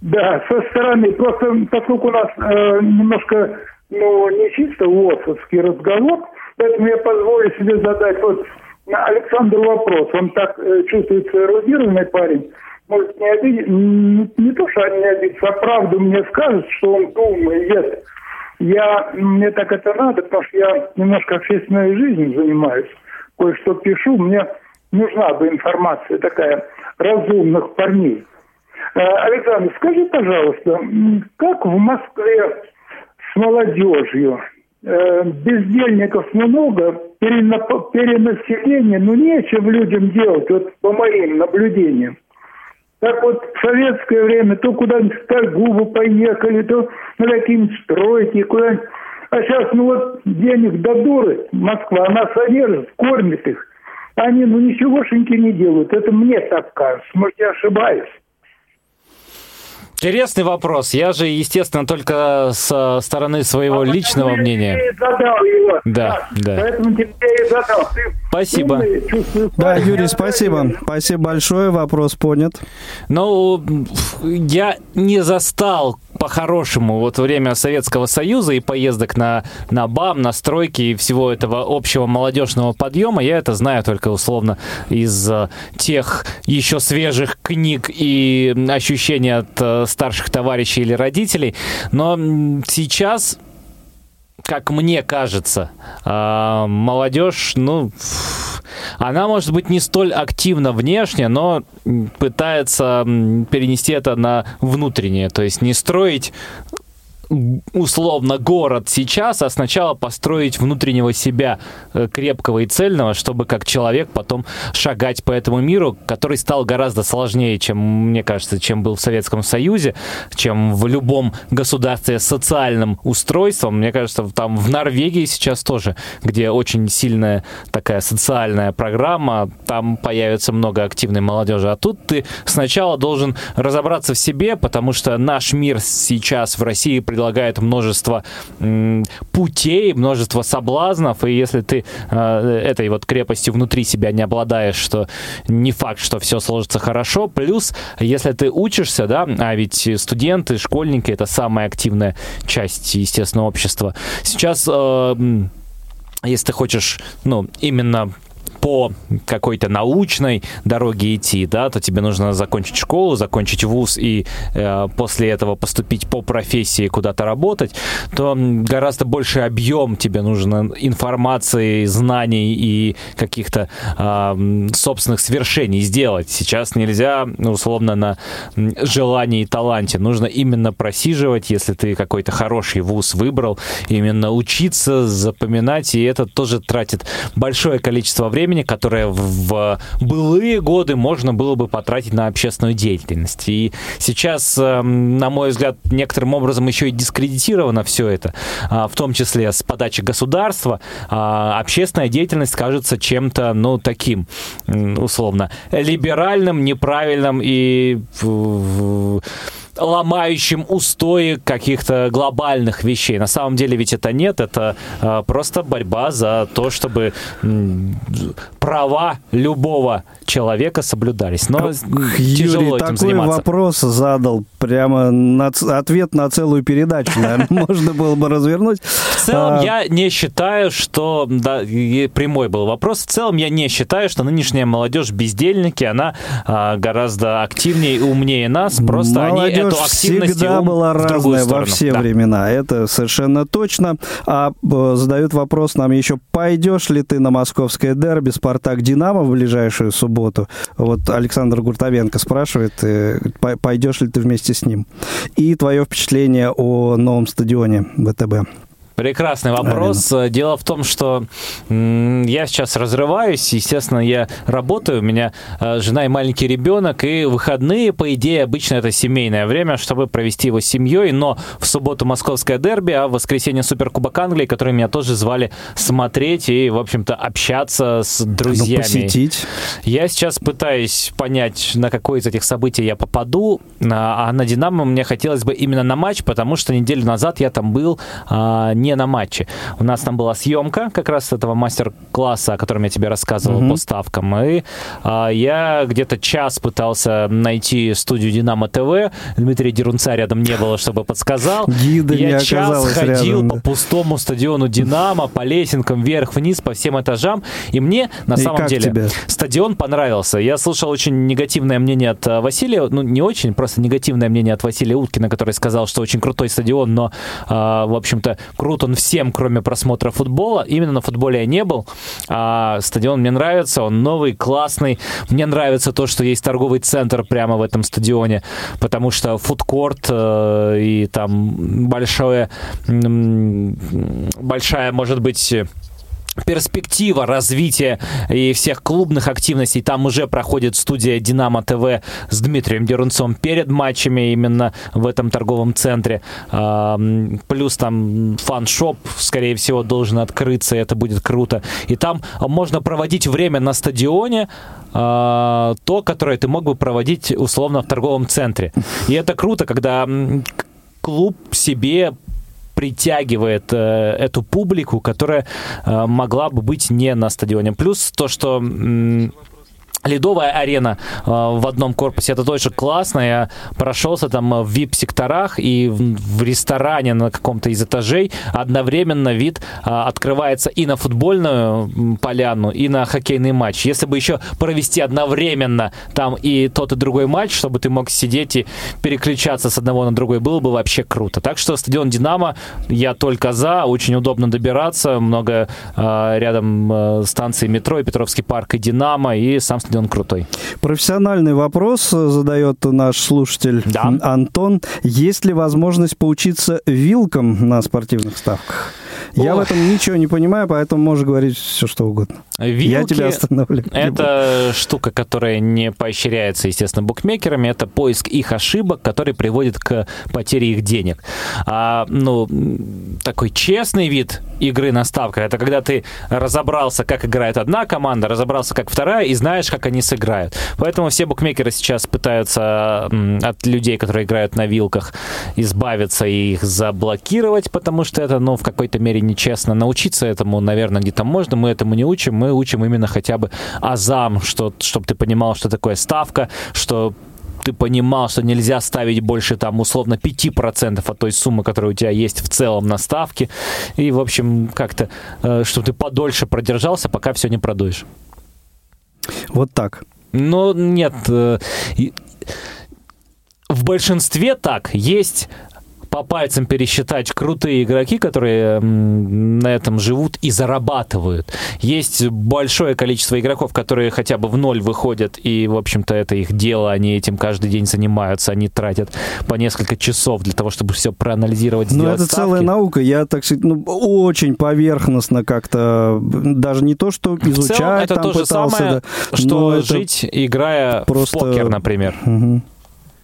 Да, со стороны. Просто поскольку у нас э, немножко, ну, не чисто ВОСовский разговор, поэтому я позволю себе задать вот Александру вопрос. Он так э, чувствуется эрудированный парень. Может, не обидеть, м, не то, что не обидится, а правду мне скажет, что он думает. Я, мне так это надо, потому что я немножко общественной жизнью занимаюсь. Кое-что пишу, мне нужна бы информация такая разумных парней. Э, Александр, скажи, пожалуйста, как в Москве с молодежью? Э, Бездельников много, перенаселение, ну нечем людям делать, вот по моим наблюдениям. Так вот, в советское время то куда-нибудь в Тайгубу поехали, то на какие-нибудь стройки, куда-нибудь. А сейчас, ну вот, денег до дуры Москва, она содержит, кормит их. Они, ну, ничегошеньки не делают. Это мне так кажется. Может, я ошибаюсь. Интересный вопрос. Я же, естественно, только с стороны своего А личного мнения. Да, да. Поэтому тебе я и задал. Ты Спасибо. умный, Да, Юрий, спасибо. Спасибо большое, вопрос понят. Ну, я не застал по-хорошему вот время Советского Союза и поездок на, на БАМ, на стройки и всего этого общего молодежного подъема. Я это знаю только условно из э, тех еще свежих книг и ощущений от э, старших товарищей или родителей. Но сейчас как мне кажется, а, молодежь, ну, она может быть не столь активна внешне, но пытается перенести это на внутреннее, то есть не строить условно город сейчас, а сначала построить внутреннего себя э, крепкого и цельного, чтобы как человек потом шагать по этому миру, который стал гораздо сложнее, чем, мне кажется, чем был в Советском Союзе, чем в любом государстве с социальным устройством. Мне кажется, там в Норвегии сейчас тоже, где очень сильная такая социальная программа, там появится много активной молодежи. А тут ты сначала должен разобраться в себе, потому что наш мир сейчас в России предлагает множество путей, множество соблазнов, и если ты э, этой вот крепостью внутри себя не обладаешь, что не факт, что все сложится хорошо. Плюс, если ты учишься, да, а ведь студенты, школьники это самая активная часть, естественно, общества. Сейчас, э, если ты хочешь, ну, именно по какой-то научной дороге идти, да, то тебе нужно закончить школу, закончить вуз и э, после этого поступить по профессии куда-то работать, то гораздо больше объем тебе нужно информации, знаний и каких-то м, собственных свершений сделать. Сейчас нельзя, ну, условно, на желании и таланте. Нужно именно просиживать, если ты какой-то хороший вуз выбрал, именно учиться, запоминать, и это тоже тратит большое количество времени, которое в, былые годы можно было бы потратить на общественную деятельность. И сейчас, э, на мой взгляд, некоторым образом еще и дискредитировано все это, а, в том числе с подачи государства. А, Общественная деятельность кажется чем-то, ну, таким, условно, либеральным, неправильным и ломающим устои каких-то глобальных вещей. На самом деле ведь это нет, это э, просто борьба за то, чтобы м, права любого человека соблюдались. Но тяжело Юрий этим такой заниматься. вопрос задал, прямо на ответ на целую передачу, наверное, [laughs] можно было бы развернуть. В целом, А, я не считаю, что... Да, прямой был вопрос. В целом, я не считаю, что нынешняя молодежь бездельники. Она а, гораздо активнее и умнее нас. Просто они Молодежь эту активность всегда была разная во все Да. времена. Это совершенно точно. А э, задают вопрос нам еще, пойдешь ли ты на московское дерби «Спартак-Динамо» в ближайшую субботу? Вот Александр Гуртовенко спрашивает, э, по- пойдешь ли ты вместе с ним? И твое впечатление о новом стадионе ВТБ. Прекрасный вопрос. Дело в том, что я сейчас разрываюсь. Естественно, я работаю. У меня э, жена и маленький ребенок. И выходные, по идее, обычно это семейное время, чтобы провести его с семьей. Но в субботу московское дерби, а в воскресенье Суперкубок Англии, который меня тоже звали смотреть и, в общем-то, общаться с Ну, друзьями. посетить. Я сейчас пытаюсь понять, на какое из этих событий я попаду, а а на «Динамо» мне хотелось бы именно на матч, потому что неделю назад я там был а, не на матче. У нас там была съемка как раз этого мастер-класса, о котором я тебе рассказывал Мгм. по ставкам, и а, я где-то час пытался найти студию «Динамо ТВ», Дмитрия Дерунца рядом не было, чтобы подсказал. [laughs] Гида я час ходил рядом, по да. пустому стадиону «Динамо», по лесенкам вверх-вниз, по всем этажам, и мне на И самом деле тебе? стадион понравился. Я слышал очень негативное мнение от э, Василия, ну не очень, просто негативное мнение от Василия Уткина, который сказал, что очень крутой стадион, но, э, в общем-то, крут он всем, кроме просмотра футбола. Именно на футболе я не был. А стадион мне нравится, он новый, классный. Мне нравится то, что есть торговый центр прямо в этом стадионе, потому что фудкорт э, и там большое, большая, может быть, перспектива развития и всех клубных активностей. Там уже проходит студия «Динамо ТВ» с Дмитрием Дерунцом перед матчами именно в этом торговом центре. Плюс там фан-шоп, скорее всего, должен открыться, и это будет круто. И там можно проводить время на стадионе, а, то, которое ты мог бы проводить условно в торговом центре. И это круто, когда клуб себе притягивает э, эту публику, которая э, могла бы быть не на стадионе. Плюс то, что Ледовая арена э, в одном корпусе, это тоже классно. Я прошелся там в VIP-секторах и в, в ресторане на каком-то из этажей одновременно вид э, открывается и на футбольную поляну, и на хоккейный матч. Если бы еще провести одновременно там и тот, и другой матч, чтобы ты мог сидеть и переключаться с одного на другой, было бы вообще круто. Так что стадион «Динамо» я только за, очень удобно добираться, много э, рядом э, станций метро, и Петровский парк, и «Динамо», и сам стадион крутой. Профессиональный вопрос задает наш слушатель Да. Антон. Есть ли возможность поучиться вилкам на спортивных ставках? Я в Ой. этом ничего не понимаю, поэтому можешь говорить все, что угодно. Я Вилки тебя остановлю. Это штука, которая не поощряется, естественно, букмекерами. Это поиск их ошибок, который приводит к потере их денег. А, ну, такой честный вид игры на ставках, это когда ты разобрался, как играет одна команда, разобрался, как вторая, и знаешь, как они сыграют. Поэтому все букмекеры сейчас пытаются от людей, которые играют на вилках, избавиться и их заблокировать, потому что это, ну, в какой-то мере нечестно. Научиться этому, наверное, где-то можно. Мы этому не учим. Мы учим именно хотя бы азам, что, чтобы ты понимал, что такое ставка, что ты понимал, что нельзя ставить больше там условно 5% от той суммы, которая у тебя есть в целом на ставке. И, в общем, как-то, э, чтобы ты подольше продержался, пока все не продуешь. Вот так. Но нет. э, В большинстве так. Есть по пальцам пересчитать крутые игроки, которые на этом живут и зарабатывают. Есть большое количество игроков, которые хотя бы в ноль выходят, и, в общем-то, это их дело, они этим каждый день занимаются, они тратят по несколько часов для того, чтобы все проанализировать, Ну, это ставки. целая наука. Я, так сказать, ну, очень поверхностно как-то, даже не то, что изучать, это там то же пытался, самое, да, что но это- жить, играя просто- в покер, например. Мгм.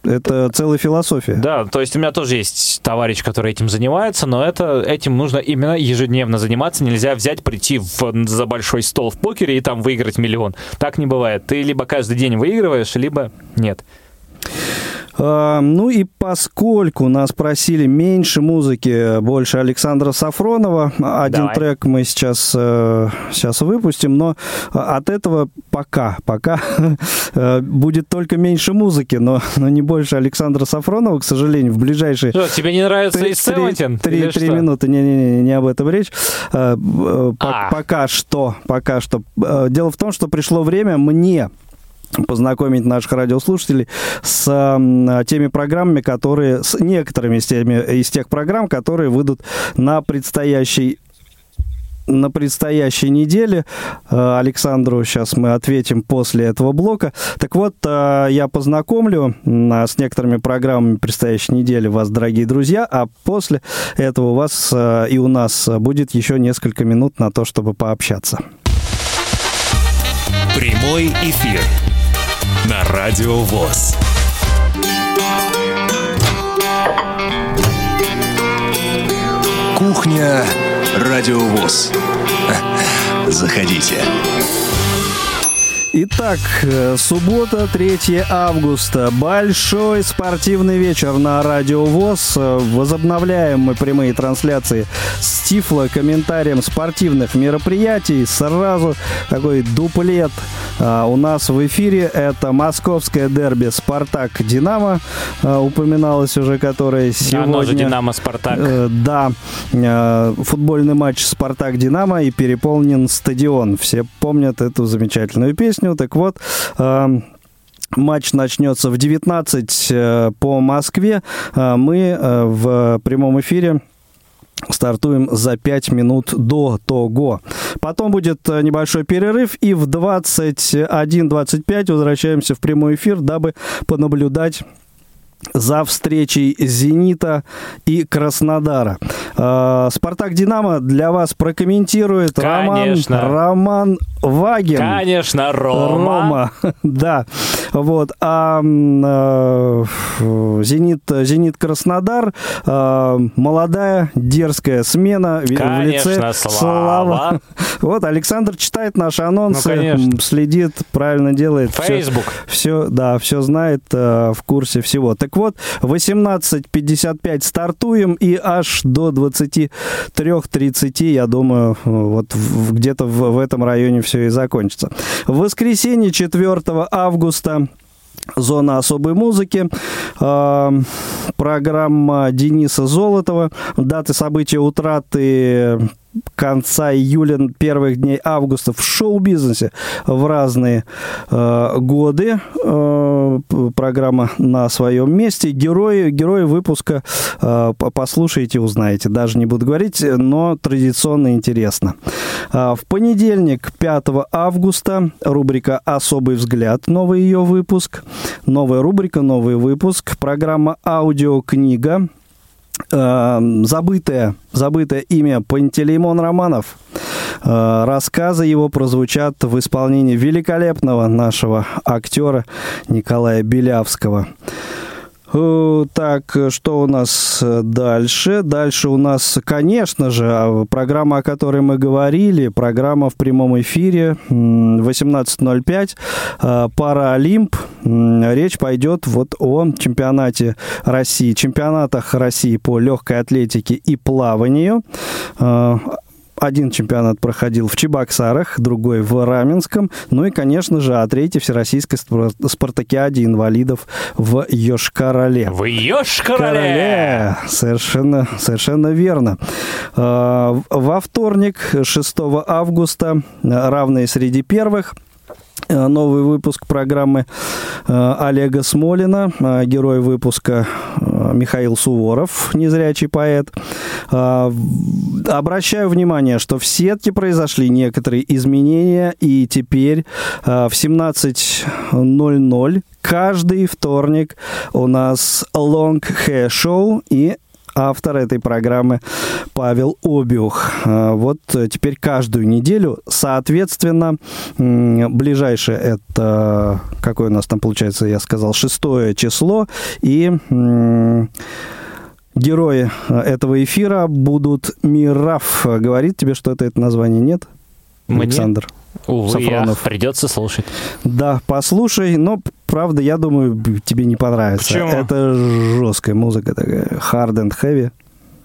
Это целая философия. Да, то есть у меня тоже есть товарищ, который этим занимается, но это, этим нужно именно ежедневно заниматься. Нельзя взять, прийти в, за большой стол в покере и там выиграть миллион. Так не бывает. Ты либо каждый день выигрываешь, либо нет. А, ну и поскольку нас просили меньше музыки, больше Александра Сафронова, один Давай. трек мы сейчас, э, сейчас выпустим, но от этого пока, пока [laughs] э, будет только меньше музыки, но, но не больше Александра Сафронова, к сожалению, в ближайшие Что, тебе не нравится Три- и Севентин? три- три минуты. Не-не-не, не об этом речь. Э, по- А. Пока что, пока что. Дело в том, что пришло время мне познакомить наших радиослушателей с м, теми программами, которые, с некоторыми из, теми, из тех программ, которые выйдут на предстоящей на предстоящей неделе. Э, Александру сейчас мы ответим после этого блока. Так вот, э, я познакомлю м, с некоторыми программами предстоящей недели вас, дорогие друзья, а после этого у вас э, и у нас будет еще несколько минут на то, чтобы пообщаться. Прямой эфир на Радио ВОЗ. Кухня Радиовоз. [laughs] Заходите. Итак, э, суббота, 3 августа. Большой спортивный вечер на Радио ВОЗ. Э, Возобновляем мы прямые трансляции с Тифло комментарием спортивных мероприятий. Сразу такой дуплет а, у нас в эфире. Это московское дерби «Спартак-Динамо». а, Упоминалось уже, которое сегодня... Оно же Динамо-Спартак. Э, Да, Э, футбольный матч «Спартак-Динамо» и переполнен стадион. Все помнят эту замечательную песню. Так вот, э, Матч начнется в 19 э, по Москве. Э, Мы э, в прямом эфире Стартуем за 5 минут до того. Потом будет небольшой перерыв, и в 21.25 возвращаемся в прямой эфир, дабы понаблюдать за встречей «Зенита» и «Краснодара». Э, «Спартак-Динамо» для вас прокомментирует Конечно. Роман, Роман Вагин. Конечно, Рома. Рома, [laughs] да. Вот. А э, Зенит, Зенит Краснодар, э, молодая, дерзкая смена в- в лице Конечно, Слава. Вот Александр читает наши анонсы, Ну, конечно. м, следит, правильно делает. всё- Facebook. все, да, все знает, э, в курсе всего. Так вот, 18.55 стартуем, и аж до 23.30, я думаю, вот где-то в, в этом районе все и закончится. В воскресенье 4 августа Зона особой музыки, э, программа Дениса Золотова, даты события утраты конца июля, первых дней августа в шоу-бизнесе в разные э, годы. Э, программа на своем месте. Герои, герои выпуска э, по- послушайте, узнаете. Даже не буду говорить, но традиционно интересно. А, В понедельник, 5 августа, рубрика «Особый взгляд», новый ее выпуск. Новая рубрика, новый выпуск. Программа «Аудиокнига». Э, забытое, забытое имя Пантелеймон Романов. Э, Рассказы его прозвучат в исполнении великолепного нашего актера Николая Белявского. Э, Так, что у нас э, дальше? Дальше у нас, конечно же, а, программа, о которой мы говорили, программа в прямом эфире м, 18.05, э, Паралимп. Речь пойдет вот о чемпионате России, чемпионатах России по легкой атлетике и плаванию. Один чемпионат проходил в Чебоксарах, другой в Раменском. Ну и, конечно же, а третий Всероссийской спар- спартакиаде инвалидов в Йошкар-Оле. В! Короле. Совершенно, совершенно верно. Э, Во вторник, 6 августа, равные среди первых, новый выпуск программы э, Олега Смолина, э, герой выпуска э, Михаил Суворов, незрячий поэт. Э, Обращаю внимание, что в сетке произошли некоторые изменения, и теперь э, в 17.00 каждый вторник у нас Long Hair Show и автор этой программы Павел Обиух. А, Вот э, теперь каждую неделю, соответственно, ближайшее это, какое у нас там получается, я сказал, шестое число, и герои э, этого эфира будут Мираф. Говорит тебе что-то это название, нет? Мне? Александр. Увы, Сафронов. я. придется слушать. Да, послушай, но правда, я думаю, тебе не понравится. Почему? Это жесткая музыка такая, hard and heavy.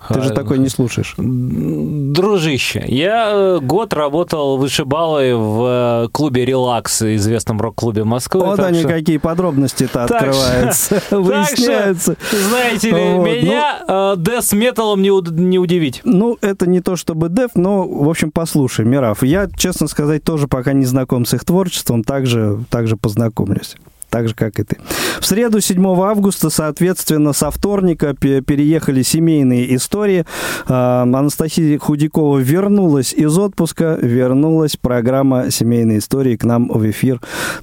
Ты же такой не слушаешь. Дружище, я э, год работал вышибалой в э, клубе «Релакс», известном рок-клубе Москвы. Вот они что- какие подробности-то что- открываются, [laughs] что, выясняются. знаете ли, Вот, меня э, дэс-металом не, уд- не удивить. Ну, это не то чтобы деф, но, в общем, послушай, Мираф. Я, честно сказать, тоже пока не знаком с их творчеством, также, также познакомлюсь. Так же, как и ты. В среду, 7 августа, соответственно, со вторника пе- переехали семейные истории. А, Анастасия Худякова вернулась из отпуска, вернулась программа «Семейные истории» к нам в эфир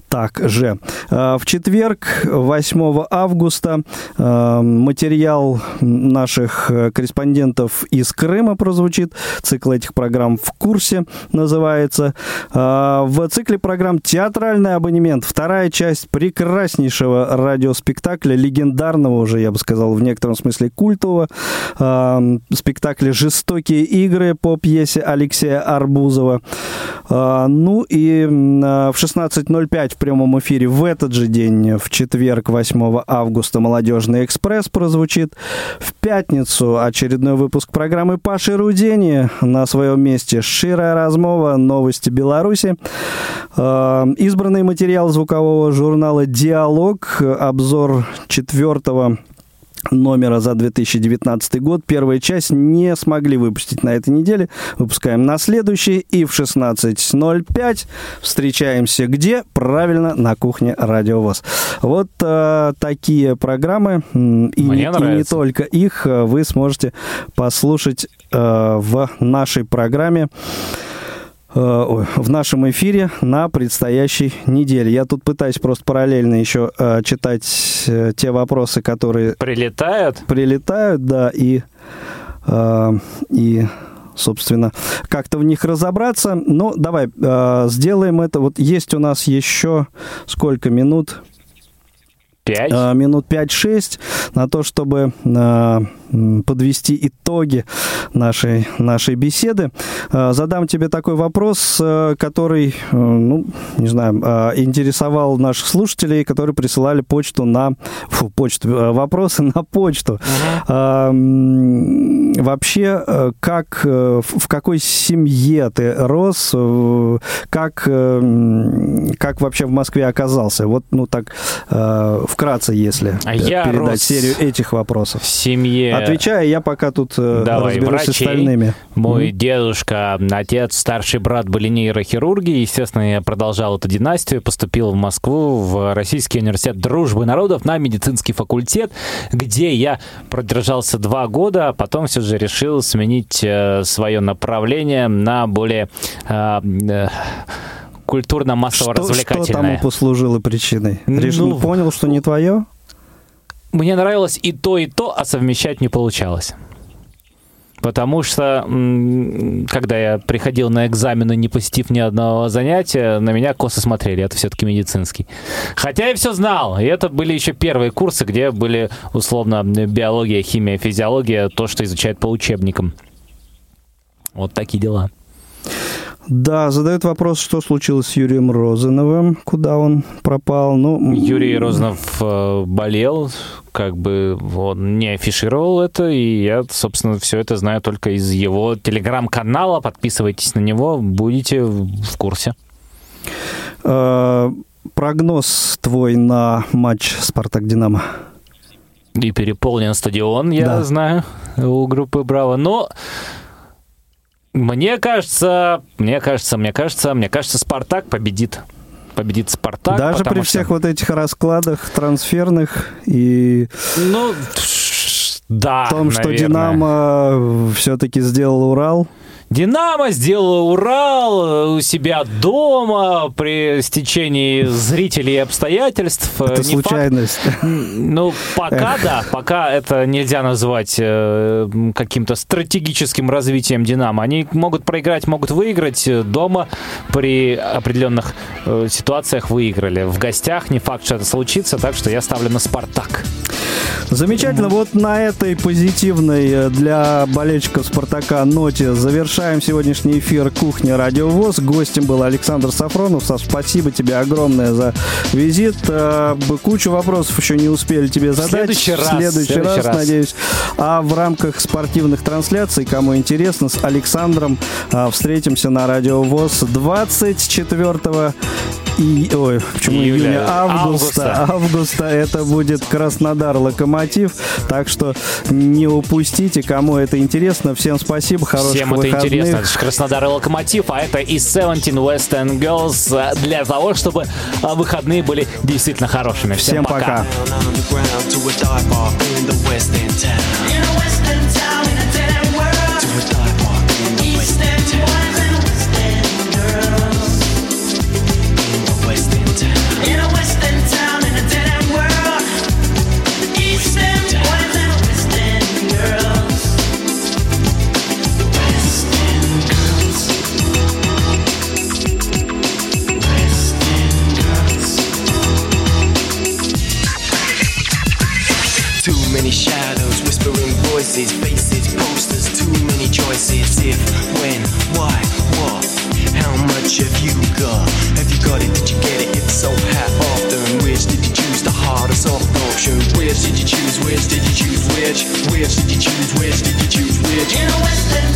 также. А, В четверг, 8 августа, а, материал наших э, корреспондентов из Крыма прозвучит. Цикл этих программ «В курсе» называется. В цикле программ «Театральный абонемент» вторая часть прекраснейшего радиоспектакля, легендарного уже, я бы сказал, в некотором смысле культового, а, спектакля «Жестокие игры» по пьесе Алексея Арбузова. А, Ну и а, в 16.05 в прямом эфире в этот же день, в четверг, 8 августа, «Молодежный экспресс» прозвучит. В пятницу очередной выпуск программы Паши Рудени на своем месте «Ширая размова. Новости Беларуси». А, Избранный материал звукового журнала «Диалог». Обзор четвертого номера за 2019 год. Первая часть не смогли выпустить на этой неделе. Выпускаем на следующий. И в 16.05 встречаемся где? Правильно, на кухне Радио ВОЗ. Вот э, такие программы. И, Мне не- и не только их э, вы сможете послушать э, в нашей программе. Ой, в нашем эфире на предстоящей неделе. Я тут пытаюсь просто параллельно еще э, читать э, те вопросы, которые Прилетают? прилетают, да, и, э, и собственно, как-то в них разобраться. Ну, давай, э, сделаем это. Вот есть у нас еще сколько минут? Пять? Э, минут 5-6 на то, чтобы э, подвести итоги нашей, нашей беседы. Э, Задам тебе такой вопрос, э, который, э, ну, не знаю, э, интересовал наших слушателей, которые присылали почту на... Фу, почту, э, вопросы на почту. Э, м, Вообще, э, как, э, в в какой семье ты рос, э, как, э, как вообще в Москве оказался? Вот, ну, так, э, вкратце, если А э, я передать рос серию этих вопросов. В семье... Отвечай, я пока тут э, Давай, разберусь с врачей. остальными. Мой дедушка, отец, старший брат были нейрохирурги. Естественно, я продолжал эту династию, поступил в Москву, в Российский университет дружбы народов на медицинский факультет, где я продержался два года, а потом все же решил сменить свое направление на более э, э, Что, что тому послужило причиной? Решил, Ну, понял, что не твое? Мне нравилось и то, и то, а совмещать не получалось. Потому что, когда я приходил на экзамены, не посетив ни одного занятия, на меня косо смотрели. Это все-таки медицинский. Хотя я все знал. И это были еще первые курсы, где были, условно, биология, химия, физиология, то, что изучают по учебникам. Вот такие дела. Да, задают вопрос, что случилось с Юрием Розановым, куда он пропал. Ну, Юрий Розанов э, болел, как бы он не афишировал это, и я, собственно, все это знаю только из его телеграм-канала. Подписывайтесь на него, будете в курсе. э, прогноз твой на матч «Спартак-Динамо». И переполнен стадион, я Да. знаю, у группы Браво. Но мне кажется, мне кажется, мне кажется, мне кажется, Спартак победит. Победит Спартак. Даже при что- всех вот этих раскладах трансферных и Ну, да, в том, что наверное. «Динамо» все-таки сделал Урал. Динамо сделала Урал у себя дома при стечении зрителей и обстоятельств. Это Не факт. случайность. Ну, пока да, пока это нельзя назвать э, каким-то стратегическим развитием Динамо. Они могут проиграть, могут выиграть. Э, Дома при определенных э, ситуациях выиграли. В гостях не факт, что это случится, так что я ставлю на Спартак. Замечательно. Вот на этой позитивной э, для болельщиков «Спартака» ноте завершаем сегодняшний эфир «Кухня Радио ВОЗ». Гостем был Александр Сафронов. Саш, спасибо тебе огромное за визит. Б- Кучу вопросов еще не успели тебе задать. следующий раз, В следующий, следующий раз, раз. надеюсь. А в рамках спортивных трансляций, кому интересно, с Александром э, встретимся на Радио ВОЗ 24 и, ой, почему Июля. июня? Августа. Августа. Августа это будет Краснодар Локомотив. Так что не упустите, кому это интересно. Всем спасибо, хороших Всем это выходных. интересно. Это Краснодар и Локомотив, а это и 17 West End Girls для того, чтобы э, выходные были действительно хорошими. Всем, Всем пока. underground voices, faces, posters, too many choices. If, when, why, what, how much have you got? Have you got it? Did you get it? If so, how often? Which did you choose? The hard or soft option? Which did you choose? Which did you choose? Which? Which did you choose? Which did you choose? Which? In a western